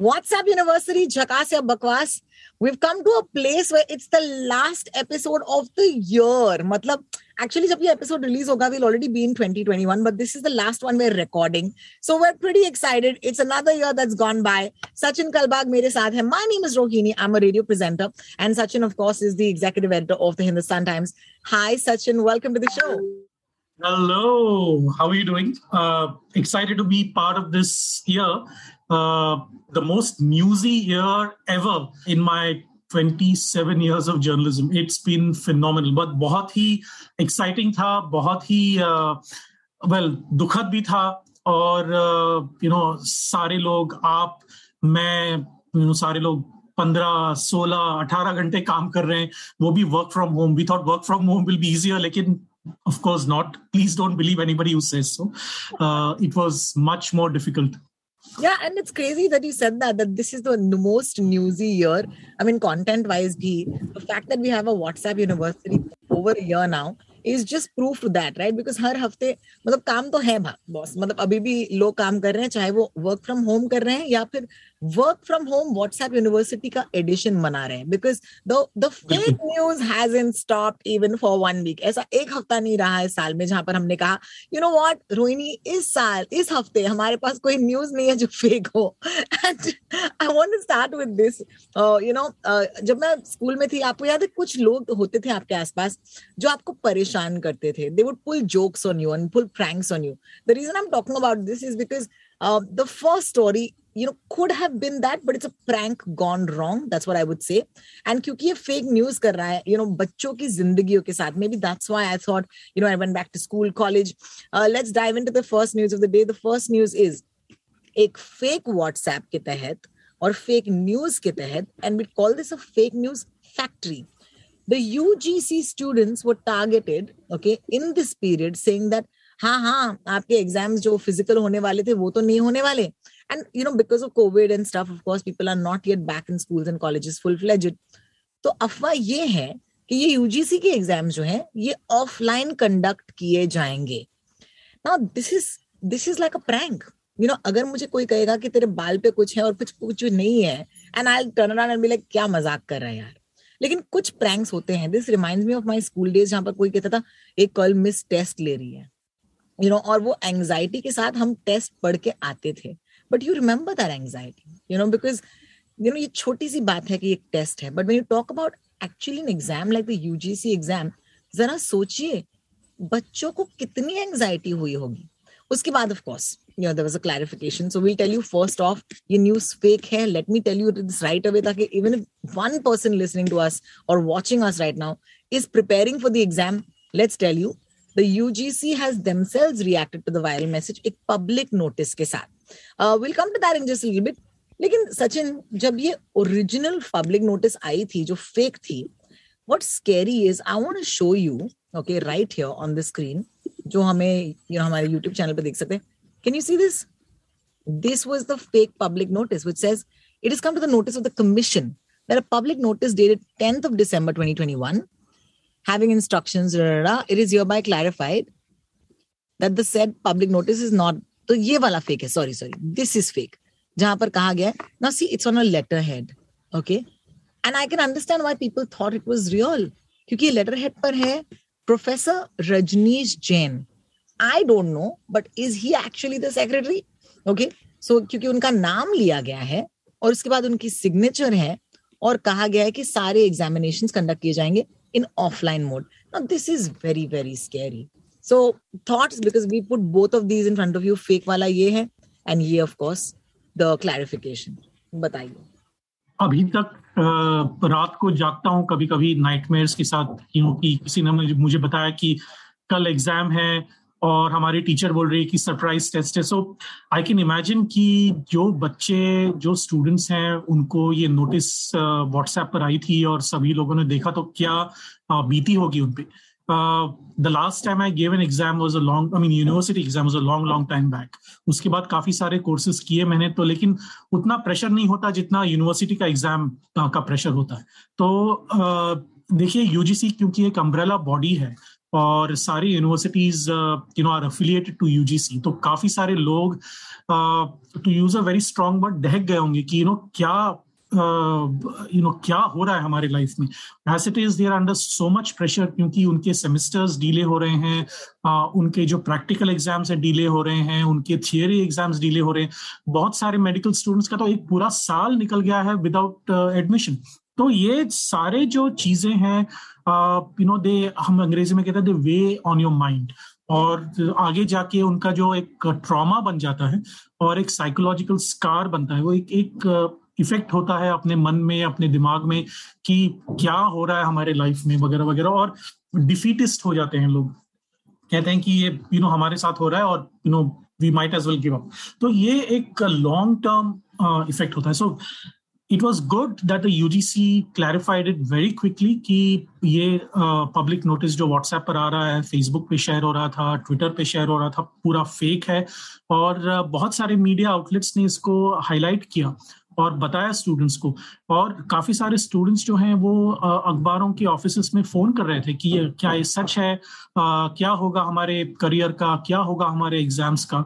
WhatsApp University, Jhakas ya Bakwas. We've come to a place where it's the last episode of the year. मतलब actually जब ये episode release होगा, we'll already be in 2021, but this is the last one we're recording. So we're pretty excited. It's another year that's gone by. Sachin Kalbag मेरे साथ है. My name is Rohini. I'm a radio presenter. And Sachin, of course, is the executive editor of the Hindustan Times. Hi, Sachin. Welcome to the show. Hello, how are you doing? Uh, excited to be part of this year, uh, the most newsy year ever in my 27 years of journalism. It's been phenomenal, but बहुत ही exciting था, बहुत ही uh, well दुखद भी था और you no सारे लोग आप मैं यू नो सारे लोग पंद्रह सोलह अठारह घंटे काम कर रहे हैं वो भी work from home we thought work from home will be easier लेकिन of course not please don't believe anybody who says so uh, it was much more difficult Yeah, and it's crazy that you said that, that this is the most newsy year. I mean, content wise, bhi, the fact that we have a WhatsApp university over a year now is just proof to that, right? Because हर हफ्ते मतलब काम तो है boss मतलब अभी भी लोग काम कर रहे हैं चाहे वो वर्क फ्रॉम होम कर रहे हैं या फिर work from home WhatsApp university का एडिशन मना रहे हैं because the the fake news hasn't stop even for one week ऐसा एक हफ़्ता नहीं रहा है साल में जहाँ पर हमने कहा यू नो व्हाट रोहिणी इस साल इस हफ़्ते हमारे पास कोई न्यूज़ नहीं है जो फेक हो and I want to start with this you know जब मैं स्कूल में थी आपको याद है कुछ लोग होते थे आपके आसपास जो आपको परेशान करते थे they would pull jokes on you and pull pranks on you the reason I am talking about this is because the first story you know could have been that but it's a prank gone wrong that's what i would say and क्योंकि ये fake news कर रहा है you know बच्चों की जिंदगियों के साथ maybe that's why i thought you know i went back to school college uh, let's dive into the first news of the day the first news is एक fake whatsapp के तहत और fake news के तहत and we call this a fake news factory the UGC students were targeted okay in this period saying that हाँ हाँ आपके exams जो फिजिकल होने वाले थे वो तो नहीं होने वाले And you know because of Covid and stuff of course people are not yet back in schools and colleges full fledged तो अफवाह ये है कि ये यूजीसी के एग्ज़ाम जो है ये ऑफलाइन कंडक्ट किए जाएँगे। Now this is this is like a prank you know अगर मुझे कोई कहेगा कि तेरे बाल पे कुछ है और कुछ कुछ नहीं है and I turn around and be like क्या मज़ाक कर रहा है यार? लेकिन कुछ प्रैंक्स होते हैं। This reminds me of my school days जहाँ पर कोई कहता था एक कल मिस टेस्ट ले रही है। यू you नो know, और वो एंग्जाइटी के साथ हम टेस्ट पढ़ के आते थे। but you remember that anxiety you know because you know ये छोटी सी बात है कि एक टेस्ट है but when you talk about actually an exam like the UGC exam जरा सोचिए बच्चों को कितनी एंग्जाइटी हुई होगी उसके बाद of course you know there was a clarification so we'll tell you first off your news fake hai let me tell you this right away that even if one person listening to us or watching us right now is preparing for the exam let's tell you the UGC has themselves reacted to the viral message एक public notice के साथ uh, we'll come to that in just a little bit लेकिन सचिन जब ये original public notice आई थी जो fake थी what scary is I want to show you okay right here on the screen जो हमें you know हमारे YouTube चैनल पे देख सकते हैं can you see this this was the fake public notice which says it has come to the notice of the commission that a public notice dated 10th of December 2021 having instructions, rah, rah, it is hereby clarified that the said public notice is not. तो ये वाला fake है sorry sorry this is fake जहाँ पर कहा गया ना see it's on a letter head okay and I can understand why people thought it was real क्योंकि ये लेटर हेड पर है professor Rajnish Jain I don't know but is he actually the secretary okay so क्योंकि उनका नाम लिया गया है और उसके बाद उनकी सिग्नेचर है और कहा गया है कि सारे एग्जामिनेशन कंडक्ट किए जाएँगे in offline mode. Now, this is very, very So, thoughts because we put both of these in front of you. Fake wala ye hai, and ye, of course, the बताइए अभी तक रात को जागता हूँ कभी कभी नाइटमेयर्स के साथ क्योंकि किसी ने मुझे बताया कि कल एग्ज़ाम है और हमारे टीचर बोल रही है कि सरप्राइज़ टेस्ट है। सो आई कैन इमेजिन कि जो बच्चे जो स्टूडेंट्स हैं उनको ये नोटिस व्हाट्सएप पर आई थी और सभी लोगों ने देखा तो क्या बीती होगी उनपे the last time I gave an exam was a long I mean university exam was a long long time back उसके बाद काफ़ी सारे कोर्सेज किए मैंने तो लेकिन उतना प्रेशर नहीं होता जितना यूनिवर्सिटी का एग्ज़ाम का प्रेशर होता है। तो देखिए यूजीसी क्योंकि एक अम्ब्रेला बॉडी है और सारी universities you know are affiliated to UGC तो काफ़ी सारे लोग to use a very strong word दहक गए होंगे कि यू नो क्या यू नो क्या हो रहा है हमारे लाइफ में? As it is there under so much pressure क्योंकि उनके सेमेस्टर्स डिले हो रहे हैं uh, उनके जो प्रैक्टिकल एग्ज़ाम्स है डिले हो रहे हैं उनके थियरी एग्ज़ाम्स डिले हो रहे हैं। बहुत सारे मेडिकल स्टूडेंट्स का तो एक पूरा साल निकल गया है विदाउट एडमिशन तो ये सारे जो चीज़ें हैं यू नो दे हम अंग्रेज़ी में कहते हैं they weigh on your mind और आगे जाके उनका जो एक ट्रॉमा बन जाता है और एक साइकोलॉजिकल स्कार बनता है वो एक एक इफ़ेक्ट होता है अपने मन में अपने दिमाग में कि क्या हो रहा है हमारे लाइफ में वगैरह वगैरह और डिफीटिस्ट हो जाते हैं लोग। कहते हैं कि ये यू you नो know, हमारे साथ हो रहा है और you know we might as well give up तो ये एक लॉन्ग टर्म इफ़ेक्ट होता है। So it was good that UGC clarified it very quickly कि ये पब्लिक uh, नोटिस जो व्हाट्सएप पर आ रहा है फेसबुक पे शेयर हो रहा था ट्विटर पे शेयर हो रहा था पूरा फेक है। और uh, बहुत सारे मीडिया आउटलेट्स ने इसको हाईलाइट किया। और बताया स्टूडेंट्स को। और काफ़ी सारे स्टूडेंट्स जो हैं वो अखबारों के ऑफ़िस में फ़ोन कर रहे थे कि ये क्या ये सच है आ, क्या होगा हमारे करियर का क्या होगा हमारे एग्ज़ाम्स का।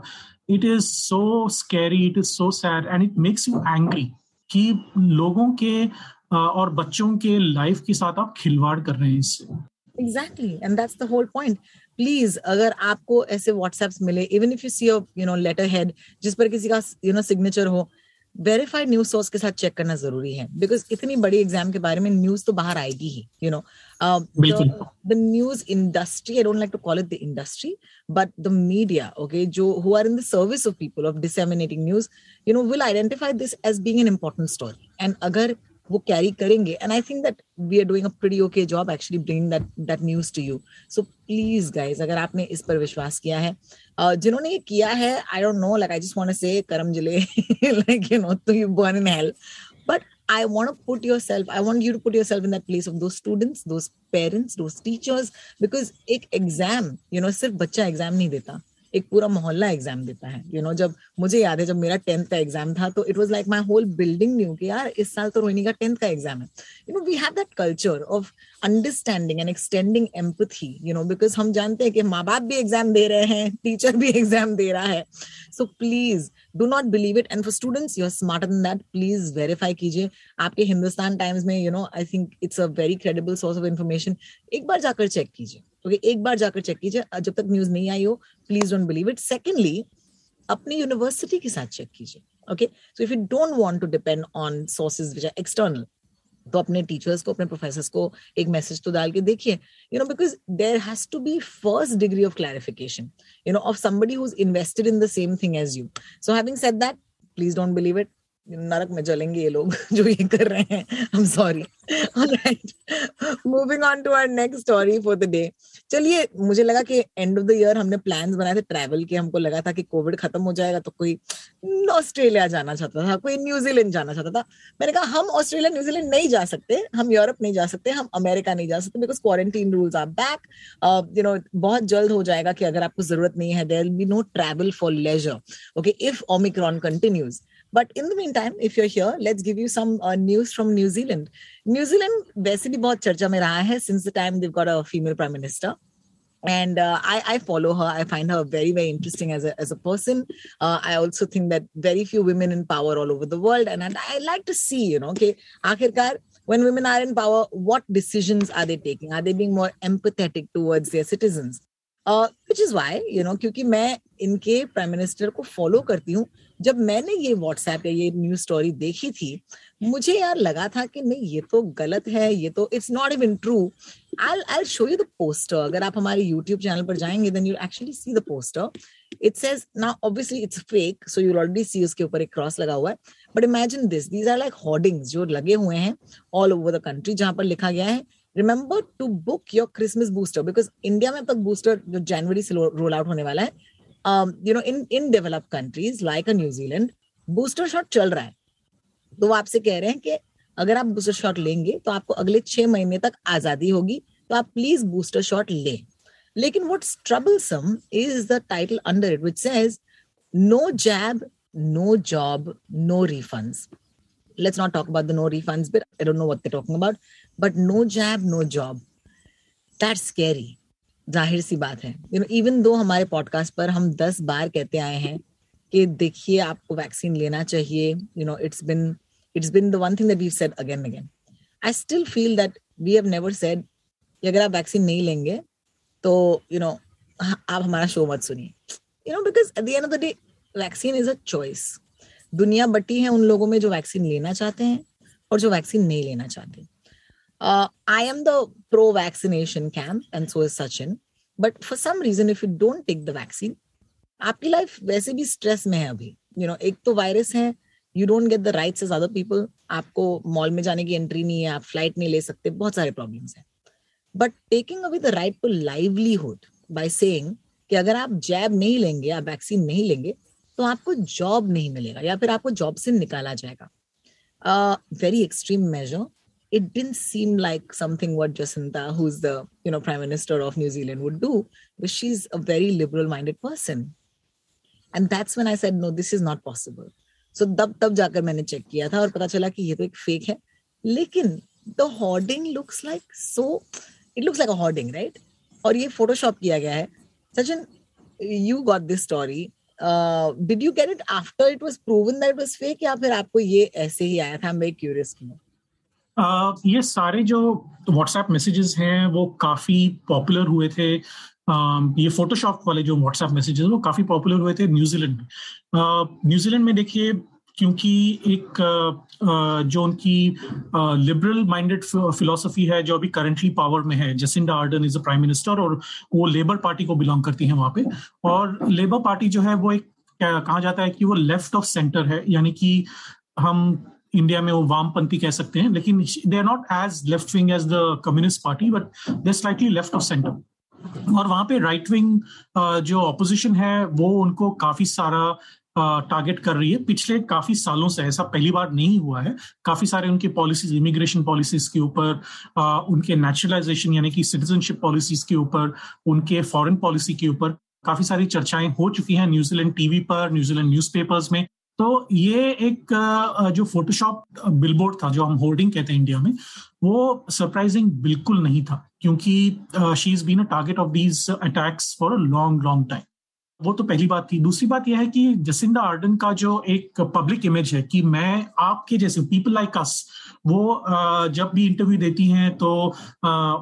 It is so scary it is so sad and it makes you angry कि लोगों के और बच्चों के लाइफ के साथ आप खिलवाड़ कर रहे हैं इससे। Exactly and that's the whole point please अगर आपको ऐसे व्हाट्सएप्स मिले even if you see you know letter head जिस पर किसी का यू नो सिग्नेचर हो वेरीफाइड न्यूज़ सोर्स के साथ चेक करना ज़रूरी है। बिकॉज़ इतनी बड़ी एग्ज़ाम के बारे में न्यूज़ तो बाहर आएगी ही you know the news industry I don't like to call it the industry but the media okay जो who are in the service of people of disseminating news you know will identify this as being an important story and अगर वो carry करेंगे and I think that we are doing a pretty okay job actually bring that that news to you so please guys अगर आपने इस पर विश्वास किया है जिन्होंने ये किया है I don't know like I just want to say करम ज़िले like you know to you burn in hell but I want to put yourself I want you to put yourself in that place of those students those parents those teachers because एक exam you know सिर्फ़ बच्चा exam नहीं देता. एक पूरा मोहल्ला exam देता है। यू you नो know, जब मुझे याद है जब मेरा टेंथ का एग्ज़ाम था तो it was like my whole building knew कि यार इस साल तो रोहिणी का टेंथ का एग्ज़ाम है। You know we have that culture of understanding and extending empathy you know because हम जानते हैं कि माँ बाप भी एग्ज़ाम दे रहे हैं टीचर भी एग्ज़ाम दे रहा है। So please do not believe it and for students you are smarter than that please verify कीजिए। आपके हिंदुस्तान टाइम्स में you know I think it's a very credible source of information एक बार जाकर चेक कीजिए। ओके एक बार जाकर चेक कीजिए। जब तक न्यूज़ नहीं आई हो please don't believe it secondly अपनी यूनिवर्सिटी के साथ चेक कीजिए okay so if you don't want to depend on sources which are external तो अपने टीचर्स को, अपने प्रोफेसर को एक मैसेज तो डाल के देखिए you know because there has to be first degree of clarification you know of somebody who invested in the same thing as you so having said that please don't believe it नरक में जलेंगे ये लोग जो ये कर रहे हैं। I am sorry moving on to our next story for the day चलिए, मुझे लगा कि एंड ऑफ़ द ईयर हमने प्लान्स बनाए थे ट्रैवल के। हमको लगा था कि कोविड खत्म हो जाएगा तो कोई ऑस्ट्रेलिया जाना चाहता था, कोई न्यूजीलैंड जाना चाहता था। मैंने कहा, हम ऑस्ट्रेलिया न्यूजीलैंड नहीं जा सकते, हम यूरोप नहीं जा सकते, हम अमेरिका नहीं जा सकते because quarantine rules are back you know बहुत जल्द हो जाएगा कि अगर आपको ज़रूरत नहीं है there be no travel for leisure okay if Omicron continues But in the meantime, if you're here, let's give you some uh, news from New Zealand. New Zealand वैसे भी बहुत चर्चा में रहा है since the time they've got a female prime minister. And uh, I, I follow her. I find her very, very interesting as a, as a person. Uh, I also think that very few women in power all over the world. And, and I like to see, you know, okay, akhirkar, when women are in power, what decisions are they taking? Are they being more empathetic towards their citizens? Which is why you know क्योंकि मैं इनके prime minister को follow करती हूँ। जब मैंने ये WhatsApp या ये न्यूज़ स्टोरी देखी थी, मुझे यार लगा था कि नहीं, ये तो गलत है, ये तो it's not even true I I show you the poster अगर आप हमारे यूट्यूब चैनल पर जाएँगे then you actually see the poster it says now obviously it's fake so you already see उसके ऊपर एक क्रॉस लगा हुआ है। But imagine this these are like hoardings जो लगे हुए हैं ऑल ओवर द कंट्री जहाँ पर लिखा गया है। Remember to book your Christmas booster because India में अब तक बूस्टर जो जनवरी से रोल आउट होने वाला है you know in in develop countries like a New Zealand booster shot चल रहा है तो वो आपसे कह रहे हैं कि अगर आप बूस्टर शॉट लेंगे तो आपको अगले छह महीने तक आज़ादी होगी तो आप प्लीज़ बूस्टर शॉट लें लेकिन what's troublesome is the title under it which says no jab no job no refunds let's not talk about the no refunds bit. I don't know what. But no jab no job That's scary. ज़ाहिर सी बात है। You no even though हमारे podcast पर हम दस बार कहते आए हैं कि देखिए, आपको वैक्सीन लेना चाहिए। You know it's been it's been the one thing that we said again again I still feel that we have never said कि अगर आप वैक्सीन नहीं लेंगे तो यू नो आप हमारा शो मत सुनिए। You know because at the end of the day vaccine is a choice दुनिया बटी है उन लोगों में जो वैक्सीन लेना चाहते हैं और जो वैक्सीन नहीं लेना चाहते। I am the pro vaccination camp and so is Sachin but for some reason if you don't take the vaccine आपकी लाइफ वैसे भी स्ट्रेस में है अभी. यू you नो एक तो वायरस है you don't get the rights as other people आपको मॉल में जाने की एंट्री नहीं है, आप फ़्लाइट नहीं ले सकते, बहुत सारे प्रॉब्लम्स हैं. But taking away the right to livelihood by saying कि अगर आप जैब नहीं लेंगे, आप वैक्सीन नहीं लेंगे तो आपको जॉब नहीं मिलेगा, या फिर आपको जॉब से निकाला जाएगा. Very extreme measure it didn't seem like something what Jacinta, who's the you know prime minister of New Zealand, would do, because she's a very liberal-minded person. And that's when I said, no, this is not possible. So तब तब जाकर मैंने check किया था और पता चला कि ये तो एक फेक है लेकिन the hoarding looks like so it looks like a hoarding right और ये फोटोशॉप किया गया है Sachin you got this story did you get it after it was proven that was fake या फिर आपको ये ऐसे ही आया था आई एम वेरी क्यूरियस ये सारे जो व्हाट्सएप मैसेजेस हैं, वो काफ़ी पॉपुलर हुए थे। ये फोटोशॉप वाले जो व्हाट्सएप मैसेजेस वो काफ़ी पॉपुलर हुए थे न्यूजीलैंड में। न्यूजीलैंड में देखिए, क्योंकि एक जो उनकी लिबरल माइंडेड फिलोसफी है, जो अभी करंटली पावर में है Jacinda Ardern is a prime minister और वो लेबर पार्टी को बिलोंग करती है वहाँ पे। और लेबर पार्टी जो है, वो एक कहा जाता है कि वो लेफ़्ट ऑफ़ सेंटर है, यानी कि हम इंडिया में वो वामपंथी कह सकते हैं, लेकिन they are not as left wing as the communist party but they slightly left of centre और वहाँ पे राइट विंग जो ऑपोजिशन है, वो उनको काफ़ी सारा टारगेट कर रही है। पिछले काफ़ी सालों से ऐसा पहली बार नहीं हुआ है। काफ़ी सारे उनके पॉलिसीज़ इमिग्रेशन पॉलिसीज़ के ऊपर उनके नेचुरलाइजेशन यानी कि सिटीजनशिप पॉलिसीज़ के ऊपर, उनके फॉरेन पॉलिसी के ऊपर काफ़ी सारी चर्चाएँ हो चुकी हैं। न्यूजीलैंड टीवी पर न्यूजीलैंड न्यूज़पेपर्स में। तो ये एक जो फोटोशॉप बिलबोर्ड था, जो हम होर्डिंग कहते हैं इंडिया में, वो सरप्राइजिंग बिल्कुल नहीं था, क्योंकि she is been a target of these attacks for a long long time वो तो पहली बात थी। दूसरी बात यह है कि जसिंदा आर्डन का जो एक पब्लिक इमेज है कि मैं आपके जैसे पीपल लाइक अस वो जब भी इंटरव्यू देती हैं तो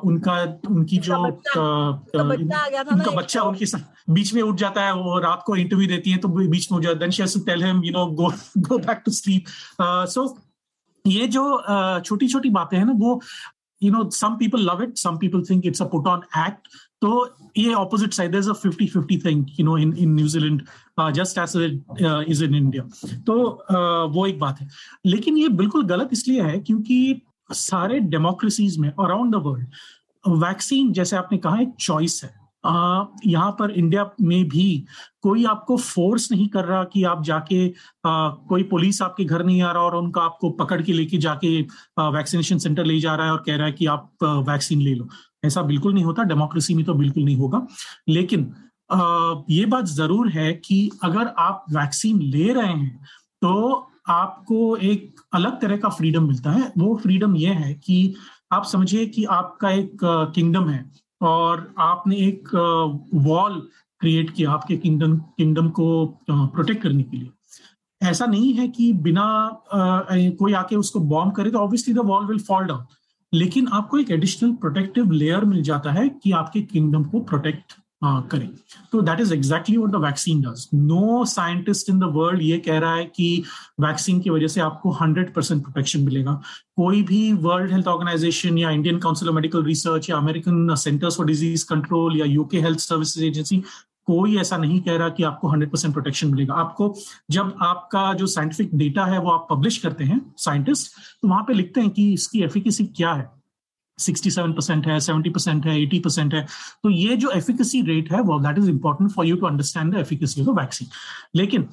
उनका उनकी जो उनका बच्चा उनके बीच में उठ जाता है वो रात को इंटरव्यू देती है तो बीच में उठ जाता है। Tell him you know go go back to sleep so ये जो छोटी छोटी बातें हैं ना वो you know some people love it some people think it's a put on act. तो ये opposite side is a fifty fifty thing you know in in New Zealand just as is in India तो uh, वो एक बात है। लेकिन ये बिल्कुल गलत इसलिए है क्योंकि सारे डेमोक्रेसीज में अराउंड द वर्ल्ड वैक्सीन जैसे आपने कहा एक चॉइस है। यहाँ पर इंडिया में भी कोई आपको फोर्स नहीं कर रहा कि आप जाके आ, कोई पुलिस आपके घर नहीं आ रहा और उनका आपको पकड़ के लेके जाके वैक्सीनेशन सेंटर ले जा रहा है और कह रहा है कि आप वैक्सीन ले लो। ऐसा बिल्कुल नहीं होता डेमोक्रेसी में तो बिल्कुल नहीं होगा। लेकिन आ, ये बात ज़रूर है कि अगर आप वैक्सीन ले रहे हैं तो आपको एक अलग तरह का फ्रीडम मिलता है। वो फ्रीडम ये है कि आप समझिए कि आपका एक किंगडम है। और आपने एक वॉल क्रिएट किया आपके किंगडम किंगडम को प्रोटेक्ट करने के लिए। ऐसा नहीं है कि बिना कोई आके उसको बॉम्ब करे तो obviously the wall will fall down लेकिन आपको एक एडिशनल प्रोटेक्टिव लेयर मिल जाता है कि आपके किंगडम को प्रोटेक्ट करें तो that is exactly what the vaccine does no scientist in the world ये कह रहा है कि वैक्सीन की वजह से आपको 100 परसेंट प्रोटेक्शन मिलेगा। कोई भी वर्ल्ड हेल्थ ऑर्गेनाइजेशन या Indian council of medical research या American centres for disease control या यूके हेल्थ सर्विसेज़ एजेंसी कोई ऐसा नहीं कह रहा कि आपको 100 परसेंट प्रोटेक्शन मिलेगा। आपको जब आपका जो साइंटिफिक डेटा है वो आप पब्लिश करते हैं साइंटिस्ट तो वहाँ पे लिखते हैं कि इसकी एफिकेसी क्या है। 67 परसेंट है 70 परसेंट है 80 परसेंट है। तो ये जो एफिकेसी रेट है वो that is important for you to understand the efficacy of the vaccine लेकिन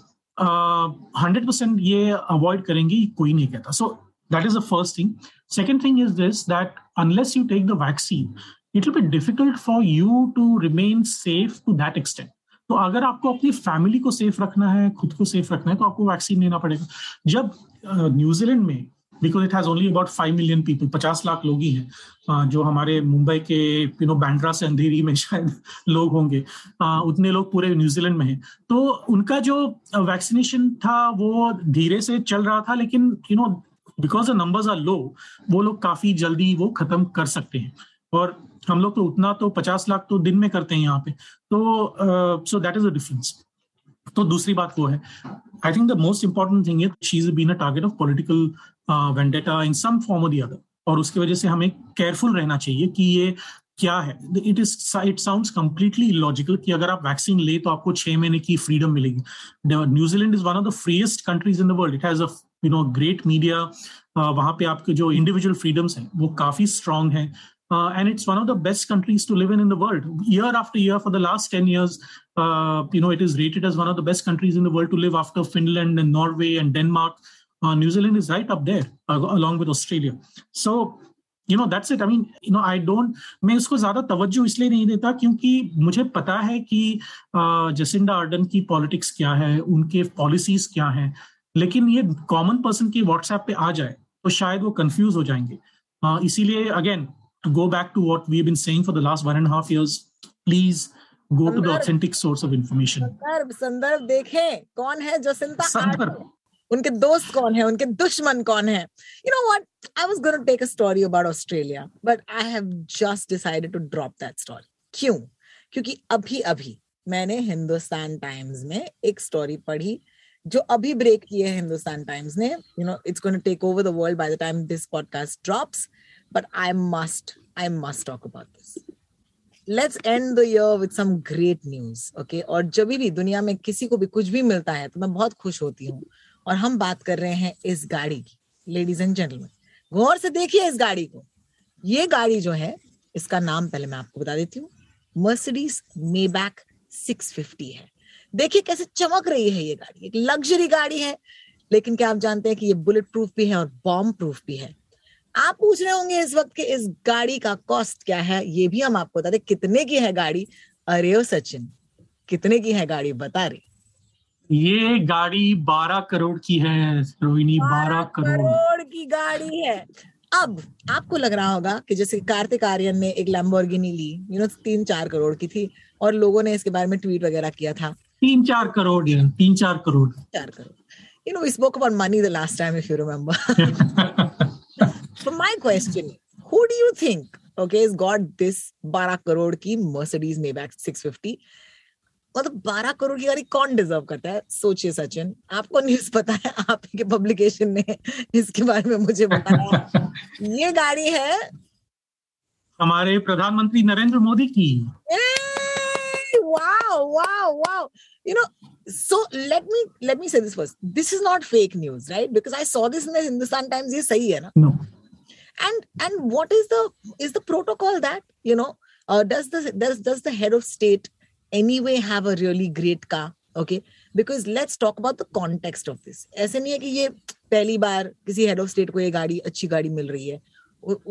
हंड्रेड परसेंट ये अवॉइड करेंगे, कोई नहीं कहता। So that is the first thing second thing is this that unless you take the vaccine it will be difficult for you to remain safe to that extent तो अगर आपको अपनी family को सेफ़ रखना है, खुद को सेफ़ रखना है तो आपको वैक्सीन लेना पड़ेगा। जब न्यूजीलैंड में because it has only about five million people पचास लाख लोग ही हैं जो हमारे मुंबई के यू नो बैंड्रा से अंधेरी में शायद लोग होंगे। उतने लोग पूरे न्यूजीलैंड में हैं। तो उनका जो वैक्सीनेशन था, वो धीरे से चल रहा था, लेकिन you know because the numbers are low वो लोग काफ़ी जल्दी वो खत्म कर सकते हैं। और हम लोग तो उतना तो पचास लाख तो दिन में करते हैं यहाँ पे। तो so that is a difference तो दूसरी बात वो है। I think the most important thing is she is been a target of political vendetta in some form of the और उसकी वजह से हमें केयरफुल रहना चाहिए कि ये क्या है। It is it sound completely logical कि अगर आप वैक्सीन ले तो आपको छह महीने की फ्रीडम मिलेगी। New Zealand is one of the freest countries in the world it has you know great media वहाँ पे आपके जो इंडिविजुअल फ्रीडम्स हैं, वो काफ़ी स्ट्रांग है। And it's one of the best countries to live in in the world year after year for the last ten years you know it is rated as one of the best countries in the world to live after Finland and Norway and Denmark uh, new zealand is right up there uh, along with australia. So you know that's it I mean you know I don't मैं उसको ज़्यादा तवज्जो इसलिए नहीं देता क्योंकि मुझे पता है कि uh, जसिंडा अर्डन की पॉलिटिक्स क्या है उनके पॉलिसीज़ क्या हैं। लेकिन ये कॉमन पर्सन की व्हाट्सएप पे आ जाए तो शायद वो कंफ्यूज हो जाएँगे। uh, इसीलिए again to go back to what we been saying for the last one and half years please go to the authentic source of information संदर्भ देखें कौन है जसिंडा उनके दोस्त कौन है? उनके दुश्मन कौन है? You know what I was got take a story about Australia but I have just decided to drop that story क्यों? क्योंकि अभी अभी मैंने हिंदुस्तान टाइम्स में एक स्टोरी पढ़ी, जो अभी ब्रेक की है हिंदुस्तान टाइम्स ने। You know it's going to take over the world by the time this podcast drops but I must I must talk about this Let's and the year with some great news, okay? और जब भी दुनिया में किसी को भी कुछ भी मिलता है तो मैं बहुत खुश होती हूँ। और हम बात कर रहे हैं इस गाड़ी की। लेडीज़ एंड जेंटलमैन गौर से देखिए इस गाड़ी को। ये गाड़ी जो है इसका नाम पहले मैं आपको बता देती हूँ। मर्सिडीज मे मेबैक 650 है। देखिए कैसे चमक रही है ये गाड़ी। एक लग्जरी गाड़ी है लेकिन क्या आप जानते हैं कि ये बुलेट प्रूफ भी है और बॉम्ब प्रूफ भी है। आप पूछ रहे होंगे इस वक्त के इस गाड़ी का कॉस्ट क्या है? ये भी हम आपको बता दें कितने की है गाड़ी? अरे ओ सचिन कितने की है गाड़ी बता रही? ये गाड़ी बारह करोड़ की है रोहिणी बारह करोड़। करोड़ की गाड़ी है। अब आपको लग रहा होगा कि जैसे कार्तिक आर्यन ने एक लैम्बोर्गिनी ली यू नो तीन चार करोड़ की थी और लोगों ने इसके बारे में ट्वीट वगैरह किया था। तीन चार करोड़ तीन चार करोड़। चार crore. You know we spoke about money the last time if you remember my question who do you think okay is got this 12 crore की मर्सिडीज मेबैक 650 मतलब 12 करोड़ की गाड़ी कौन डिजर्व करता है? सोचिए सचिन। आपको न्यूज़ पता है आपके पब्लिकेशन ने इसके बारे में मुझे बताया। ये गाड़ी है हमारे प्रधानमंत्री नरेंद्र मोदी की। You know so let me let me say this this is not fake news right because I saw this in Hindustan Times ये सही है ना? No. and and what is the is the protocol that you know uh, does the does does the head of state anyway have a really great car okay because let's talk about the context of this ऐसे नहीं है कि ये पहली बार किसी head of state को ये गाड़ी अच्छी गाड़ी मिल रही है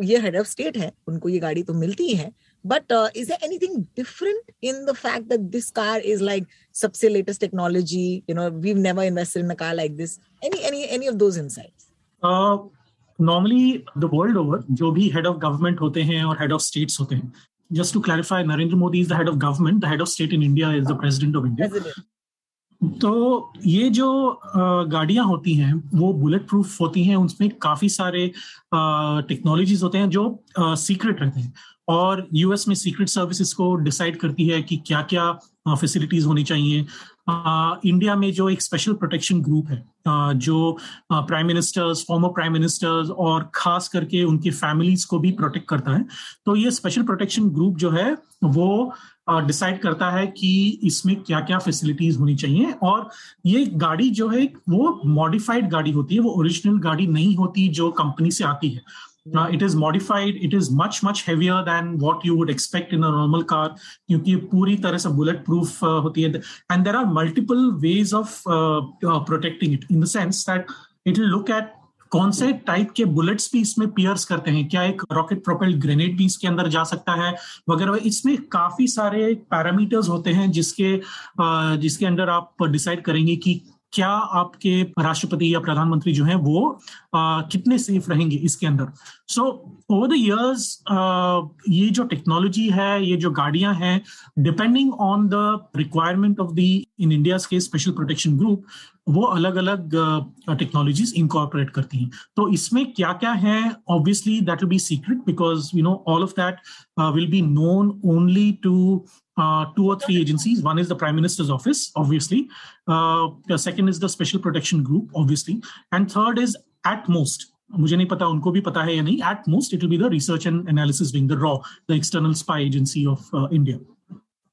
ये हेड ऑफ स्टेट है उनको ये गाड़ी तो मिलती ही है but uh, is there anything different in the fact that this car is like सबसे latest technology you know we've never invested in a car like this any any any of those insights uh, normally the world over जो भी head of government होते हैं और head of states होते हैं just to clarify Narendra Modi is the head of government the head of state in India is the president of India तो ये जो गाड़ियाँ होती हैं वो बुलेट प्रूफ होती हैं उसमें काफ़ी सारे टेक्नोलॉजीज़ होते हैं जो सीक्रेट रहते हैं। और यूएस में सीक्रेट सर्विसेज़ को डिसाइड करती है कि क्या क्या फैसिलिटीज़ होनी चाहिए। इंडिया में जो एक स्पेशल प्रोटेक्शन ग्रुप है जो prime ministers former prime ministers और खास करके उनकी फैमिलीज़ को भी प्रोटेक्ट करता है। तो ये स्पेशल प्रोटेक्शन ग्रुप जो है, वो डिसाइड करता है कि इसमें क्या क्या फैसिलिटीज़ होनी चाहिए और ये गाड़ी जो है, वो मॉडिफाइड गाड़ी होती है, वो ओरिजिनल गाड़ी नहीं होती जो कंपनी से आती है। Uh, it is modified it is much much heavier than what you would expect in a normal car क्योंकि पूरी तरह से bullet proof uh, होती है and there are multiple ways of uh, uh, protecting it in the sense that it will look at कौन से type के bullets भी इसमें पियर्स करते हैं क्या एक रॉकेट प्रोपेल्ड ग्रेनेड भी इसके अंदर जा सकता है वगैरह इसमें काफ़ी सारे पैरामीटर्स होते हैं जिसके जिसके अंदर आप डिसाइड करेंगे कि क्या आपके राष्ट्रपति या प्रधानमंत्री जो हैं वो आ, कितने सेफ़ रहेंगे इसके अंदर सो ओवर द इयर्स ये जो टेक्नोलॉजी है ये जो गाड़ियाँ हैं depending on the requirement of the in India के स्पेशल प्रोटेक्शन ग्रुप वो अलग अलग टेक्नोलॉजीज़ इंकॉर्पोरेट करती हैं तो इसमें क्या क्या है obviously that will be secret because you know all of that will be known only to uh, two or three agencies. One is the Prime Minister's office, obviously. Uh, the second is the Special Protection Group, obviously. And third is at most. मुझे नहीं पता, उनको भी पता है या नहीं. At most it will be the research and analysis wing the raw the external spy agency of India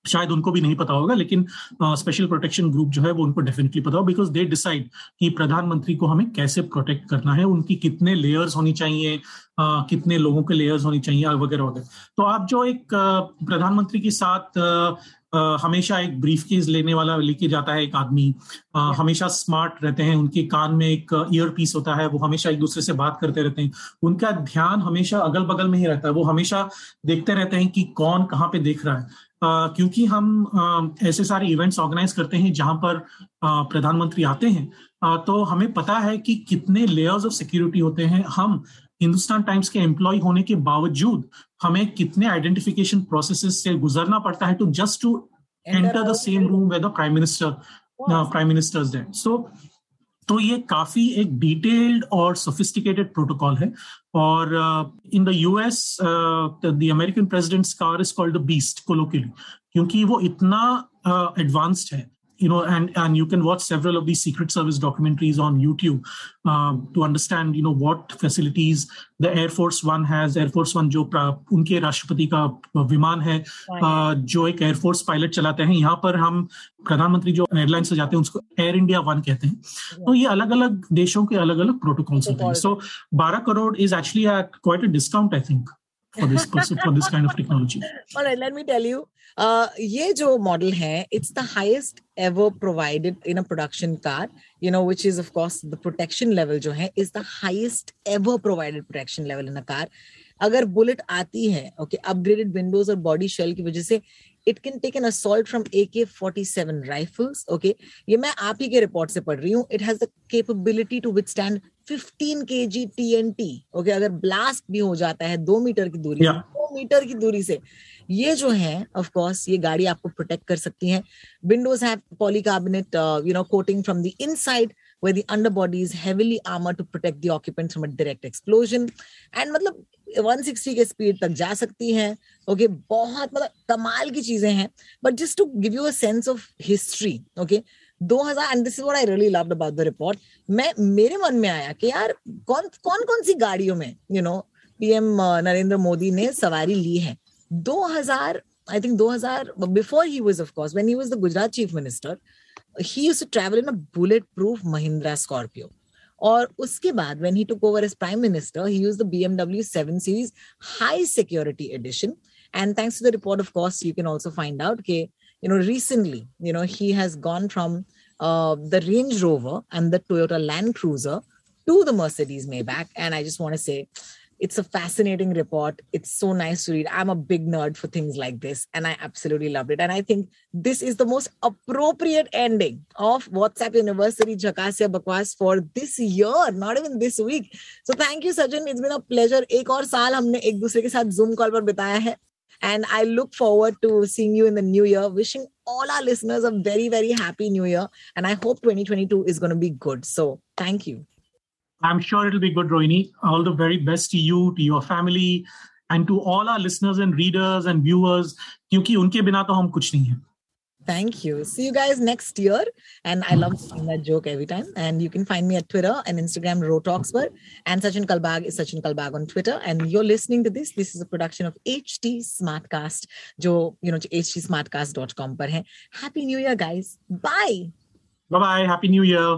शायद उनको भी नहीं पता होगा लेकिन स्पेशल प्रोटेक्शन ग्रुप जो है वो उनको डेफिनेटली पता हो बिकॉज़ दे डिसाइड कि प्रधानमंत्री को हमें कैसे प्रोटेक्ट करना है उनकी कितने लेयर्स होनी चाहिए uh, कितने लोगों के लेयर्स होनी चाहिए वगैरह वगैरह। तो आप जो एक uh, प्रधानमंत्री के साथ uh, हमेशा एक ब्रीफ केस लेने वाला लेके जाता है एक आदमी हमेशा स्मार्ट रहते हैं उनके कान में एक ईयर पीस होता है वो हमेशा एक दूसरे से बात करते रहते हैं। उनका ध्यान हमेशा अगल बगल में ही रहता है वो हमेशा देखते रहते हैं कि कौन कहाँ पे देख रहा है। क्योंकि हम ऐसे सारे इवेंट्स ऑर्गेनाइज करते हैं जहाँ पर प्रधानमंत्री आते हैं। तो हमें पता है कि कितने लेयर्स ऑफ़ सिक्योरिटी होते हैं। हम हिंदुस्तान टाइम्स के एम्प्लॉय होने के बावजूद हमें कितने आइडेंटिफिकेशन प्रोसेस से गुजरना पड़ता है। To just to enter the same room way the prime minister prime ministers date so तो ये काफ़ी एक डिटेल्ड और सोफिस्टिकेटेड प्रोटोकॉल है। और in the US the American president's car is called the beast colloquially क्योंकि वो इतना एडवांस्ड uh, है। you know and and you can watch several of these secret service documentaries on youtube uh, to understand you know what facilities the air force one has air force one जो उनके राष्ट्रपति का विमान है uh, जो एक air force pilot चलाते हैं यहाँ पर हम प्रधानमंत्री जो एयरलाइन से जाते हैं उसको एयर इंडिया वन कहते हैं तो ये अलग अलग देशों के अलग अलग प्रोटोकॉल्स होते हैं सो बारह crore is actually at quite a discount I think For this for this kind of technology all right let me tell you uh ye jo model hai it's the highest ever provided in a production car you know which is of course the protection level jo hai is the highest ever provided protection level in a car अगर bullet आती है okay upgraded windows और body shell की वजह से it can take an assault from A K forty seven rifles okay ये मैं आप ही के रिपोर्ट से पढ़ रही हूँ। It has the capability to withstand 15 K G T N T okay अगर ब्लास्ट भी हो जाता है दो मीटर की दूरी yeah. दो मीटर की दूरी से। ये जो है ऑफ़ कोर्स ये गाड़ी आपको प्रोटेक्ट कर सकती है। Windows have polycarbonate you know coating from the inside where the underbody is heavily armored to protect the occupants from a direct explosion. And मतलब 160 के स्पीड तक जा सकती हैं ओके okay? बहुत मतलब कमाल की चीज़ें हैं। But just to give you a sense of history okay 2000 and this is what I really loved about the report मैं, मेरे मन में आया कि यार, कौन कौन कौन सी गाड़ियों में you know PM Narendra Modi ने सवारी ली है। 2000 I think 2000 before he was of course when he was the Gujarat chief minister He used to travel in a bullet proof Mahindra Scorpio और उसके बाद when he took over as prime minister he used the BMW 7 series high security edition and thanks to the report of course you can also find out okay you know recently you know he has gone from uh, the Range Rover and the Toyota Land Cruiser to the Mercedes Maybach. And I just want to say, it's a fascinating report. It's so nice to read. I'm a big nerd for things like this, and I absolutely loved it. And I think this is the most appropriate ending of WhatsApp University Jakasya Bakwas for this year, not even this week. So thank you, Sajjan. It's been a pleasure. एक और साल हमने एक दूसरे के साथ Zoom call पर बिताया है. And I look forward to seeing you in the new year. Wishing all our listeners a very, very happy new year. And I hope 2022 is going to be good. So thank you. I'm sure it'll be good, Rohini. All the very best to you, to your family, and to all our listeners and readers and viewers. क्योंकि उनके बिना तो हम कुछ नहीं हैं. Thank you. See you guys next year. And I love seeing that joke every time. And you can find me at Twitter and Instagram, Rotalksper. And Sachin Kalbag is Sachin Kalbag on Twitter. And you're listening to this. This is a production of HT Smartcast, jo, you know, htsmartcast.com par hai. Happy New Year, guys. Bye. Bye bye. Happy New Year.